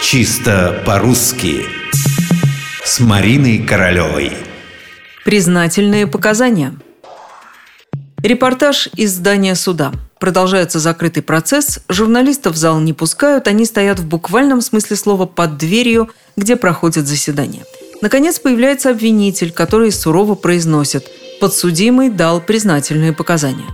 Чисто по-русски С Мариной Королевой Признательные показания Репортаж из здания суда. Продолжается закрытый процесс, журналистов в зал не пускают, они стоят в буквальном смысле слова под дверью, где проходит заседание. Наконец появляется обвинитель, который сурово произносит «Подсудимый дал признательные показания».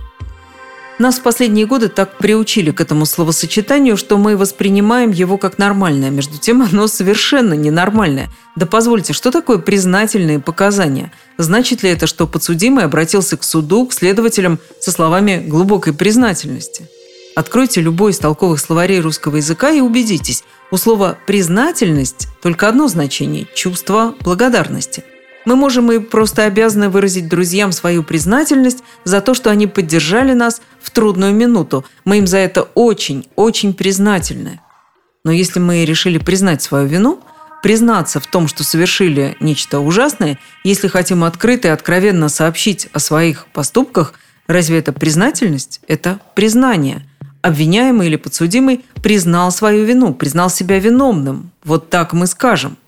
Нас в последние годы так приучили к этому словосочетанию, что мы воспринимаем его как нормальное. Между тем, оно совершенно ненормальное. Да позвольте, что такое признательные показания? Значит ли это, что подсудимый обратился к суду, к следователям со словами глубокой признательности? Откройте любой из толковых словарей русского языка и убедитесь, у слова «признательность» только одно значение – чувство благодарности – мы можем и просто обязаны выразить друзьям свою признательность за то, что они поддержали нас в трудную минуту. Мы им за это очень, очень признательны. Но если мы решили признать свою вину, признаться в том, что совершили нечто ужасное, если хотим открыто и откровенно сообщить о своих поступках, разве это признательность? Это признание. Обвиняемый или подсудимый признал свою вину, признал себя виновным. Вот так мы скажем –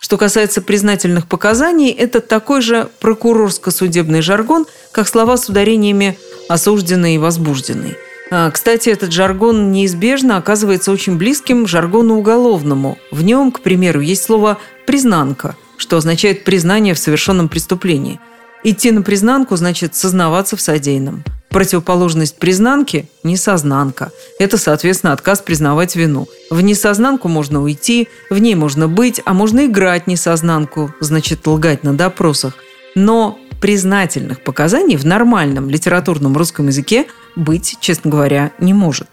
что касается признательных показаний, это такой же прокурорско-судебный жаргон, как слова с ударениями «осужденный» и «возбужденный». А, кстати, этот жаргон неизбежно оказывается очень близким жаргону уголовному. В нем, к примеру, есть слово «признанка», что означает признание в совершенном преступлении. Идти на признанку значит сознаваться в содеянном – Противоположность признанки – несознанка. Это, соответственно, отказ признавать вину. В несознанку можно уйти, в ней можно быть, а можно играть несознанку, значит, лгать на допросах. Но признательных показаний в нормальном литературном русском языке быть, честно говоря, не может.